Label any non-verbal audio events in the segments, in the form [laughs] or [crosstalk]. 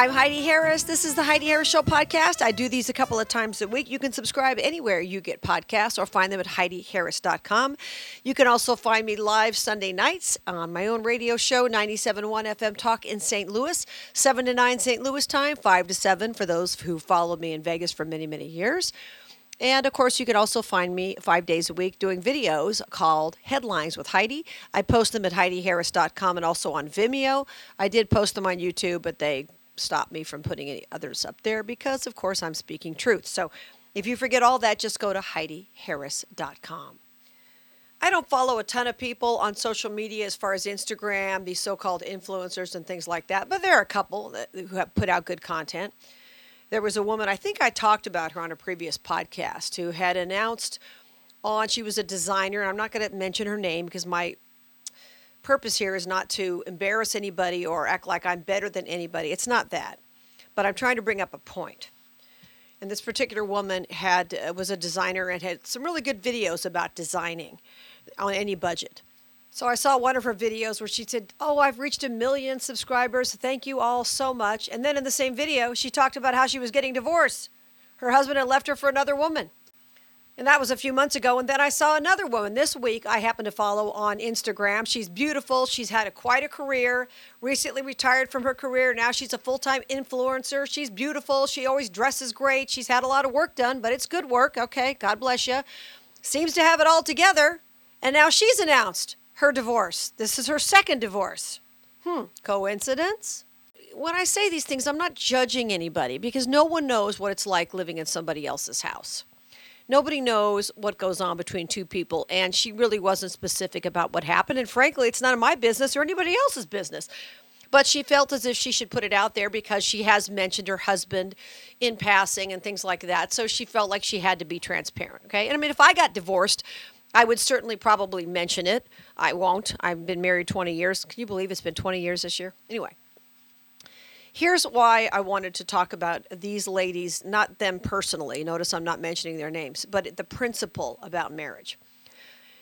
I'm Heidi Harris. This is the Heidi Harris Show podcast. I do these a couple of times a week. You can subscribe anywhere you get podcasts or find them at HeidiHarris.com. You can also find me live Sunday nights on my own radio show, 97.1 FM Talk in St. Louis, 7 to 9 St. Louis time, 5 to 7 for those who followed me in Vegas for many, many years. And of course, you can also find me five days a week doing videos called Headlines with Heidi. I post them at HeidiHarris.com and also on Vimeo. I did post them on YouTube, but they stop me from putting any others up there because, of course, I'm speaking truth. So if you forget all that, just go to HeidiHarris.com. I don't follow a ton of people on social media as far as Instagram, these so called influencers and things like that, but there are a couple that, who have put out good content. There was a woman, I think I talked about her on a previous podcast, who had announced on, she was a designer, and I'm not going to mention her name because my purpose here is not to embarrass anybody or act like I'm better than anybody. It's not that. But I'm trying to bring up a point. And this particular woman had uh, was a designer and had some really good videos about designing on any budget. So I saw one of her videos where she said, "Oh, I've reached a million subscribers. Thank you all so much." And then in the same video, she talked about how she was getting divorced. Her husband had left her for another woman. And that was a few months ago. And then I saw another woman this week I happen to follow on Instagram. She's beautiful. She's had a, quite a career, recently retired from her career. Now she's a full time influencer. She's beautiful. She always dresses great. She's had a lot of work done, but it's good work. Okay, God bless you. Seems to have it all together. And now she's announced her divorce. This is her second divorce. Hmm, coincidence? When I say these things, I'm not judging anybody because no one knows what it's like living in somebody else's house nobody knows what goes on between two people. And she really wasn't specific about what happened. And frankly, it's none of my business or anybody else's business. But she felt as if she should put it out there because she has mentioned her husband in passing and things like that. So she felt like she had to be transparent. Okay. And I mean, if I got divorced, I would certainly probably mention it. I won't. I've been married 20 years. Can you believe it's been 20 years this year? Anyway, Here's why I wanted to talk about these ladies, not them personally. Notice I'm not mentioning their names, but the principle about marriage.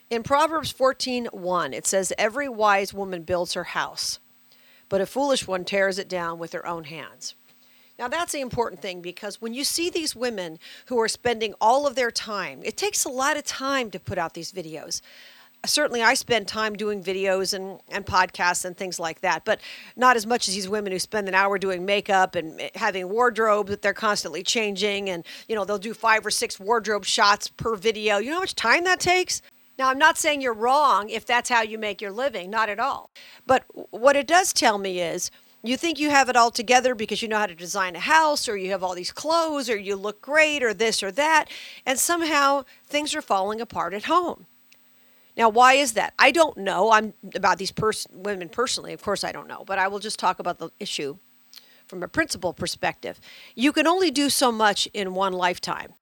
In Proverbs 14:1, it says, "Every wise woman builds her house, but a foolish one tears it down with her own hands." Now, that's the important thing because when you see these women who are spending all of their time, it takes a lot of time to put out these videos certainly I spend time doing videos and, and podcasts and things like that, but not as much as these women who spend an hour doing makeup and eh, having wardrobe that they're constantly changing. And, you know, they'll do five or six wardrobe shots per video. You know how much time that takes? Now, I'm not saying you're wrong if that's how you make your living, not at all. But what it does tell me is you think you have it all together because you know how to design a house or you have all these clothes or you look great or this or that, and somehow things are falling apart at home. Now, why is that? I don't know. I'm about these pers- women personally. Of course, I don't know, but I will just talk about the issue from a principle perspective. You can only do so much in one lifetime.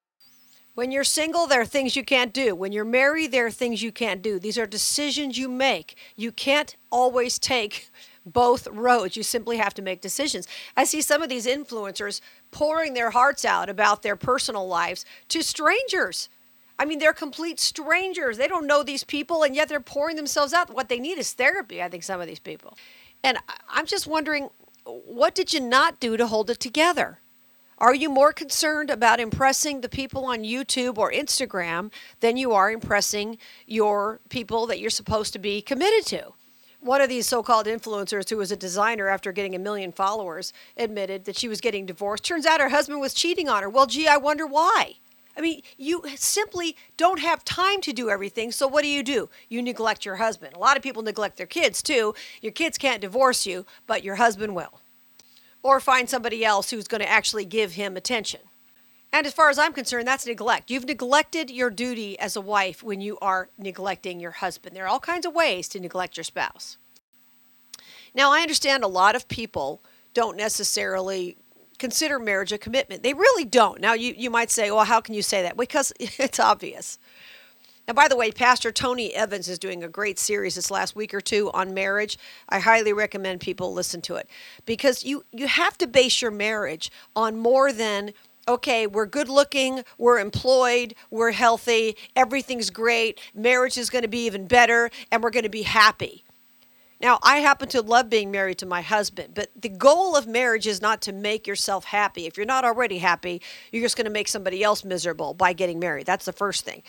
When you're single, there are things you can't do. When you're married, there are things you can't do. These are decisions you make. You can't always take both roads. You simply have to make decisions. I see some of these influencers pouring their hearts out about their personal lives to strangers. I mean, they're complete strangers. They don't know these people, and yet they're pouring themselves out. What they need is therapy, I think, some of these people. And I'm just wondering, what did you not do to hold it together? Are you more concerned about impressing the people on YouTube or Instagram than you are impressing your people that you're supposed to be committed to? One of these so called influencers, who was a designer after getting a million followers, admitted that she was getting divorced. Turns out her husband was cheating on her. Well, gee, I wonder why. I mean, you simply don't have time to do everything. So what do you do? You neglect your husband. A lot of people neglect their kids too. Your kids can't divorce you, but your husband will. Or find somebody else who's going to actually give him attention. And as far as I'm concerned, that's neglect. You've neglected your duty as a wife when you are neglecting your husband. There are all kinds of ways to neglect your spouse. Now, I understand a lot of people don't necessarily consider marriage a commitment. They really don't. Now, you, you might say, well, how can you say that? Because [laughs] it's obvious. Now, by the way, Pastor Tony Evans is doing a great series this last week or two on marriage. I highly recommend people listen to it because you, you have to base your marriage on more than, okay, we're good looking, we're employed, we're healthy, everything's great, marriage is going to be even better, and we're going to be happy. Now, I happen to love being married to my husband, but the goal of marriage is not to make yourself happy. If you're not already happy, you're just going to make somebody else miserable by getting married. That's the first thing.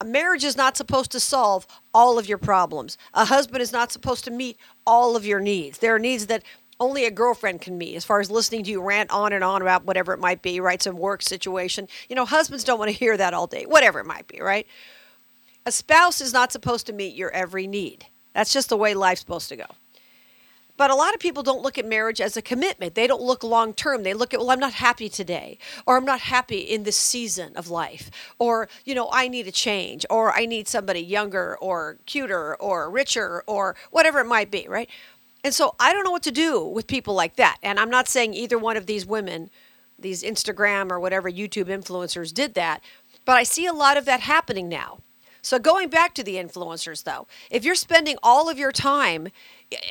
A marriage is not supposed to solve all of your problems. A husband is not supposed to meet all of your needs. There are needs that only a girlfriend can meet as far as listening to you rant on and on about whatever it might be, right? Some work situation. You know, husbands don't want to hear that all day, whatever it might be, right? A spouse is not supposed to meet your every need. That's just the way life's supposed to go. But a lot of people don't look at marriage as a commitment. They don't look long term. They look at, well, I'm not happy today, or I'm not happy in this season of life, or, you know, I need a change, or I need somebody younger, or cuter, or richer, or whatever it might be, right? And so I don't know what to do with people like that. And I'm not saying either one of these women, these Instagram or whatever YouTube influencers did that, but I see a lot of that happening now. So going back to the influencers though, if you're spending all of your time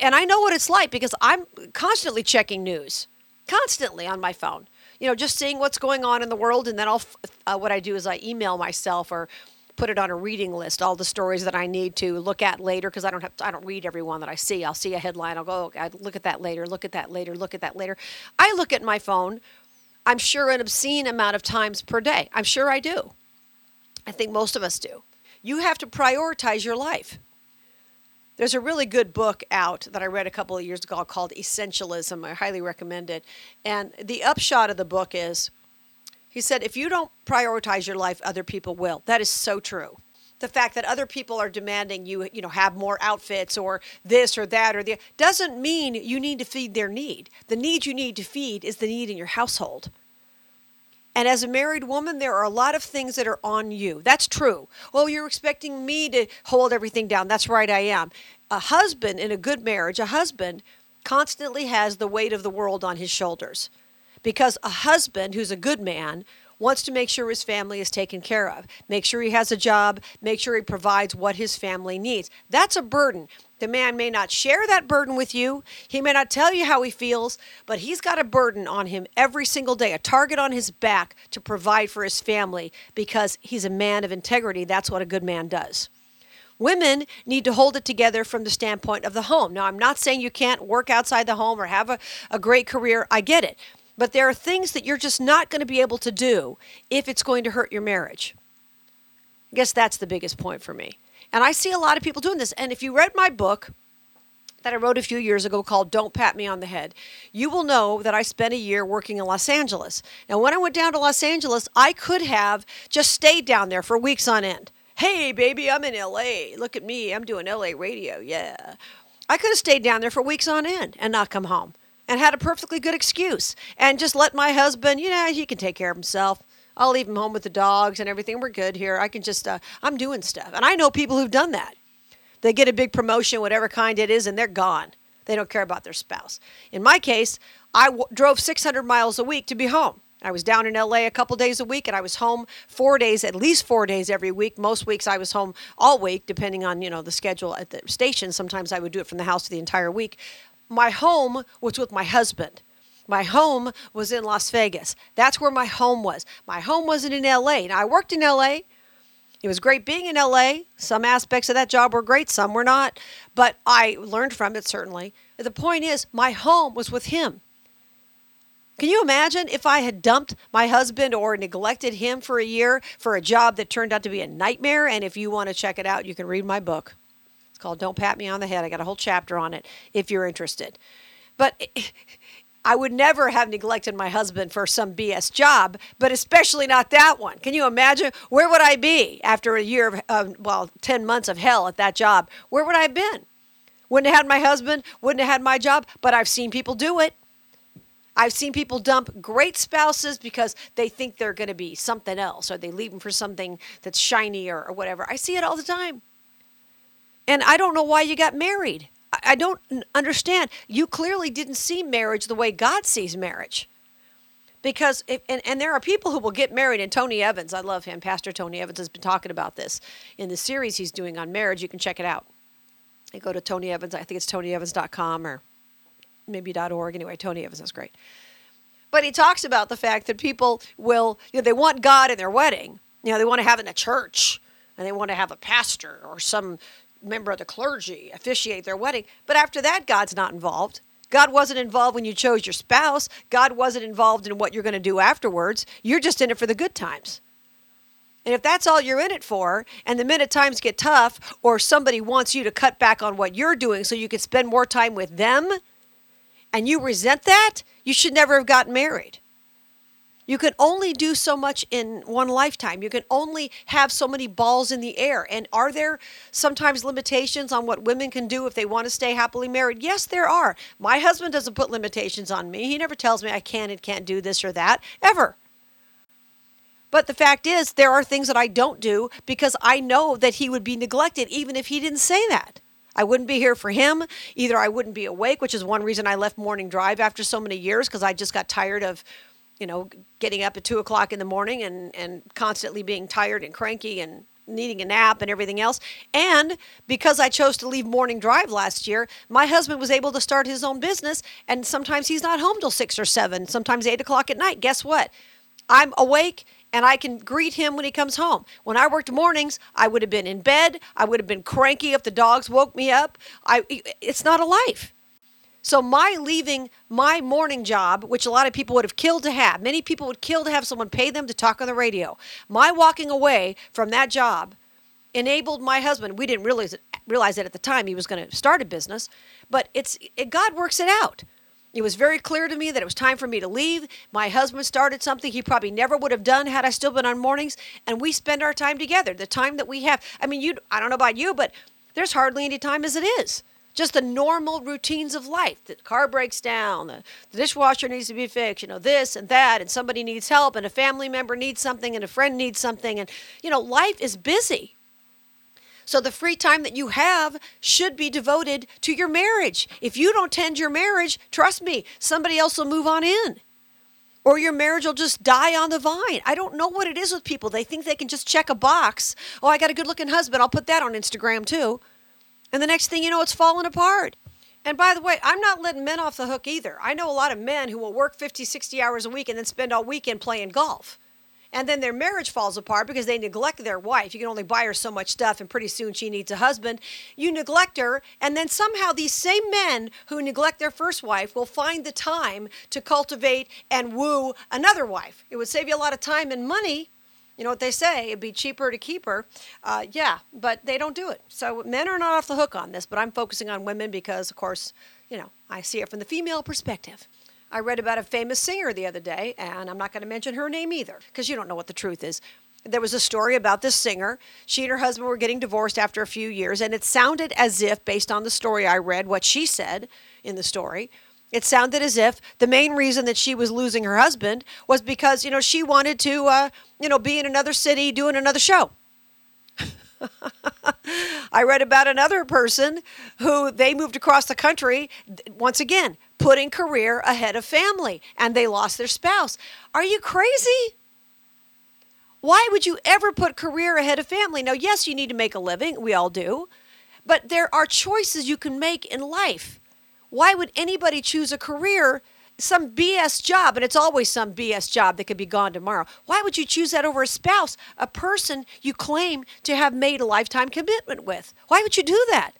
and I know what it's like because I'm constantly checking news, constantly on my phone. You know, just seeing what's going on in the world and then I'll uh, what I do is I email myself or put it on a reading list all the stories that I need to look at later because I don't have to, I don't read every one that I see. I'll see a headline, I'll go I look at that later, look at that later, look at that later. I look at my phone I'm sure an obscene amount of times per day. I'm sure I do. I think most of us do you have to prioritize your life. There's a really good book out that I read a couple of years ago called Essentialism. I highly recommend it. And the upshot of the book is he said, if you don't prioritize your life, other people will. That is so true. The fact that other people are demanding you, you know, have more outfits or this or that or the doesn't mean you need to feed their need. The need you need to feed is the need in your household. And as a married woman, there are a lot of things that are on you. That's true. Well, you're expecting me to hold everything down. That's right, I am. A husband in a good marriage, a husband constantly has the weight of the world on his shoulders. Because a husband who's a good man wants to make sure his family is taken care of, make sure he has a job, make sure he provides what his family needs. That's a burden. The man may not share that burden with you. He may not tell you how he feels, but he's got a burden on him every single day, a target on his back to provide for his family because he's a man of integrity. That's what a good man does. Women need to hold it together from the standpoint of the home. Now, I'm not saying you can't work outside the home or have a, a great career. I get it. But there are things that you're just not going to be able to do if it's going to hurt your marriage. I guess that's the biggest point for me. And I see a lot of people doing this. And if you read my book, that I wrote a few years ago called Don't Pat Me on the Head, you will know that I spent a year working in Los Angeles. Now, when I went down to Los Angeles, I could have just stayed down there for weeks on end. Hey, baby, I'm in LA. Look at me. I'm doing LA radio. Yeah. I could have stayed down there for weeks on end and not come home and had a perfectly good excuse and just let my husband, you know, he can take care of himself. I'll leave him home with the dogs and everything. We're good here. I can just, uh, I'm doing stuff. And I know people who've done that. They get a big promotion, whatever kind it is, and they're gone. They don't care about their spouse. In my case, I w- drove 600 miles a week to be home. I was down in LA a couple days a week and I was home 4 days at least 4 days every week. Most weeks I was home all week depending on, you know, the schedule at the station. Sometimes I would do it from the house for the entire week. My home was with my husband. My home was in Las Vegas. That's where my home was. My home wasn't in LA. Now, I worked in LA. It was great being in LA. Some aspects of that job were great, some were not, but I learned from it certainly. The point is, my home was with him. Can you imagine if I had dumped my husband or neglected him for a year for a job that turned out to be a nightmare? And if you want to check it out, you can read my book. Called Don't Pat Me on the Head. I got a whole chapter on it if you're interested. But [laughs] I would never have neglected my husband for some BS job, but especially not that one. Can you imagine? Where would I be after a year of, uh, well, 10 months of hell at that job? Where would I have been? Wouldn't have had my husband, wouldn't have had my job, but I've seen people do it. I've seen people dump great spouses because they think they're going to be something else or they leave them for something that's shiny or, or whatever. I see it all the time. And I don't know why you got married. I don't understand. You clearly didn't see marriage the way God sees marriage. Because, if, and, and there are people who will get married, and Tony Evans, I love him. Pastor Tony Evans has been talking about this in the series he's doing on marriage. You can check it out. You go to Tony Evans, I think it's tonyevans.com or maybe .org. Anyway, Tony Evans is great. But he talks about the fact that people will, you know, they want God in their wedding. You know, they want to have it in a church and they want to have a pastor or some member of the clergy officiate their wedding. But after that, God's not involved. God wasn't involved when you chose your spouse. God wasn't involved in what you're going to do afterwards. You're just in it for the good times. And if that's all you're in it for, and the minute times get tough, or somebody wants you to cut back on what you're doing so you can spend more time with them, and you resent that, you should never have gotten married. You can only do so much in one lifetime. You can only have so many balls in the air. And are there sometimes limitations on what women can do if they want to stay happily married? Yes, there are. My husband doesn't put limitations on me. He never tells me I can and can't do this or that, ever. But the fact is, there are things that I don't do because I know that he would be neglected even if he didn't say that. I wouldn't be here for him. Either I wouldn't be awake, which is one reason I left morning drive after so many years because I just got tired of you know, getting up at two o'clock in the morning and, and constantly being tired and cranky and needing a nap and everything else. And because I chose to leave morning drive last year, my husband was able to start his own business. And sometimes he's not home till six or seven, sometimes eight o'clock at night. Guess what? I'm awake and I can greet him when he comes home. When I worked mornings, I would have been in bed. I would have been cranky if the dogs woke me up. I, it's not a life. So my leaving my morning job, which a lot of people would have killed to have, many people would kill to have someone pay them to talk on the radio. My walking away from that job enabled my husband. We didn't realize it, realize it at the time he was going to start a business, but it's it, God works it out. It was very clear to me that it was time for me to leave. My husband started something he probably never would have done had I still been on mornings, and we spend our time together. The time that we have. I mean, you I don't know about you, but there's hardly any time as it is just the normal routines of life. The car breaks down, the, the, dishwasher needs to be fixed, you know, this and that, and somebody needs help, and a family member needs something, and a friend needs something. And, you know, life is busy. So the free time that you have should be devoted to your marriage. If you don't tend your marriage, trust me, somebody else will move on in. Or your marriage will just die on the vine. I don't know what it is with people. They think they can just check a box. Oh, I got a good looking husband. I'll put that on Instagram too. And the next thing you know, it's falling apart. And by the way, I'm not letting men off the hook either. I know a lot of men who will work 50, 60 hours a week and then spend all weekend playing golf. And then their marriage falls apart because they neglect their wife. You can only buy her so much stuff, and pretty soon she needs a husband. You neglect her, and then somehow these same men who neglect their first wife will find the time to cultivate and woo another wife. It would save you a lot of time and money you know what they say? It'd be cheaper to keep her. Uh, yeah, but they don't do it. So men are not off the hook on this, but I'm focusing on women because, of course, you know, I see it from the female perspective. I read about a famous singer the other day, and I'm not going to mention her name either because you don't know what the truth is. There was a story about this singer. She and her husband were getting divorced after a few years, and it sounded as if, based on the story I read, what she said in the story, it sounded as if the main reason that she was losing her husband was because, you know, she wanted to, uh, you know, be in another city doing another show. [laughs] I read about another person who they moved across the country, once again, putting career ahead of family, and they lost their spouse. Are you crazy? Why would you ever put career ahead of family? Now, yes, you need to make a living. We all do. But there are choices you can make in life. Why would anybody choose a career, some BS job, and it's always some BS job that could be gone tomorrow? Why would you choose that over a spouse, a person you claim to have made a lifetime commitment with? Why would you do that?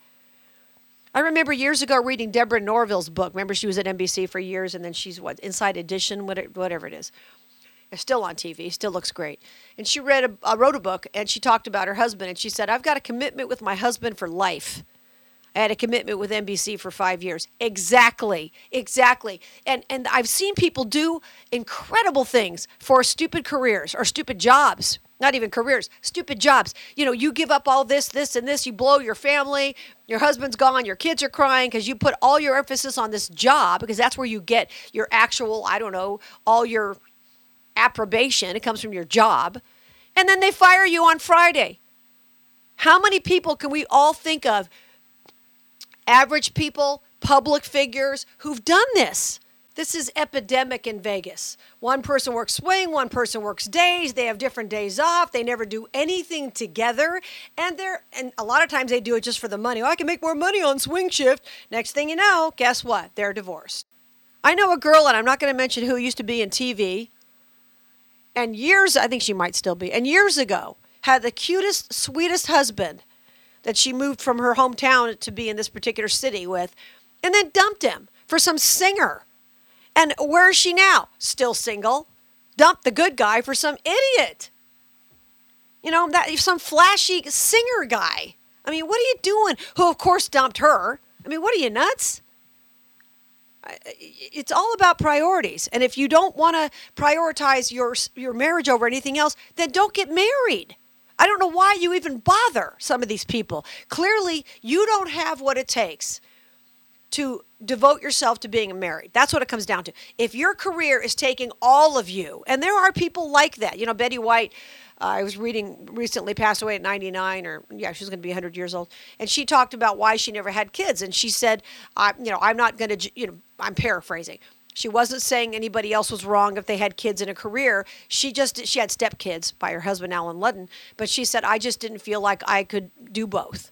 I remember years ago reading Deborah Norville's book. Remember, she was at NBC for years, and then she's what Inside Edition, whatever it is. Still on TV. Still looks great. And she read a, wrote a book, and she talked about her husband, and she said, "I've got a commitment with my husband for life." I had a commitment with NBC for five years. Exactly, exactly. And and I've seen people do incredible things for stupid careers or stupid jobs. Not even careers, stupid jobs. You know, you give up all this, this, and this. You blow your family. Your husband's gone. Your kids are crying because you put all your emphasis on this job because that's where you get your actual, I don't know, all your approbation. It comes from your job. And then they fire you on Friday. How many people can we all think of average people, public figures who've done this. This is epidemic in Vegas. One person works swing, one person works days. They have different days off. They never do anything together, and they're and a lot of times they do it just for the money. Oh, I can make more money on swing shift. Next thing you know, guess what? They're divorced. I know a girl, and I'm not going to mention who used to be in TV, and years I think she might still be, and years ago had the cutest, sweetest husband that she moved from her hometown to be in this particular city with, and then dumped him for some singer. And where is she now? Still single. Dumped the good guy for some idiot. You know, that some flashy singer guy. I mean, what are you doing? Who, of course, dumped her. I mean, what are you nuts? It's all about priorities. And if you don't want to prioritize your your marriage over anything else, then don't get married. I don't know why you even bother some of these people. Clearly, you don't have what it takes to devote yourself to being married. That's what it comes down to. If your career is taking all of you, and there are people like that. You know, Betty White uh, I was reading recently passed away at 99 or yeah, she's going to be 100 years old. And she talked about why she never had kids. And she said, I, you know, I'm not going to, you know, I'm paraphrasing. She wasn't saying anybody else was wrong if they had kids in a career. She just she had stepkids by her husband Allen Ludden, but she said I just didn't feel like I could do both.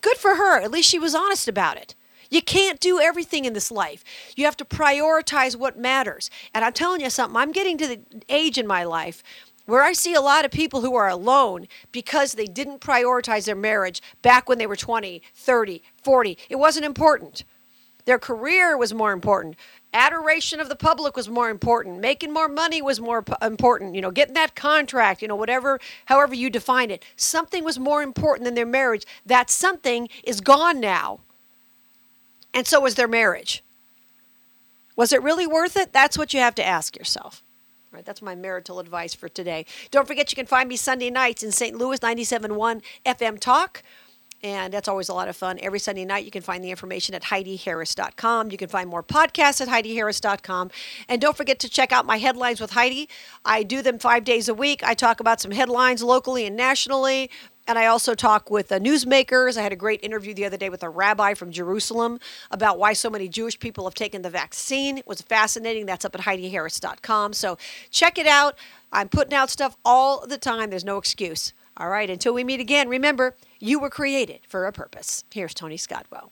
Good for her. At least she was honest about it. You can't do everything in this life. You have to prioritize what matters. And I'm telling you something, I'm getting to the age in my life where I see a lot of people who are alone because they didn't prioritize their marriage back when they were 20, 30, 40. It wasn't important. Their career was more important. Adoration of the public was more important. Making more money was more important. You know, getting that contract, you know, whatever, however you define it. Something was more important than their marriage. That something is gone now. And so is their marriage. Was it really worth it? That's what you have to ask yourself. Right, that's my marital advice for today. Don't forget you can find me Sunday nights in St. Louis 97.1 FM Talk. And that's always a lot of fun. Every Sunday night, you can find the information at HeidiHarris.com. You can find more podcasts at HeidiHarris.com. And don't forget to check out my headlines with Heidi. I do them five days a week. I talk about some headlines locally and nationally, and I also talk with newsmakers. I had a great interview the other day with a rabbi from Jerusalem about why so many Jewish people have taken the vaccine. It was fascinating. That's up at HeidiHarris.com. So check it out. I'm putting out stuff all the time. There's no excuse. All right, until we meet again, remember, you were created for a purpose. Here's Tony Scottwell.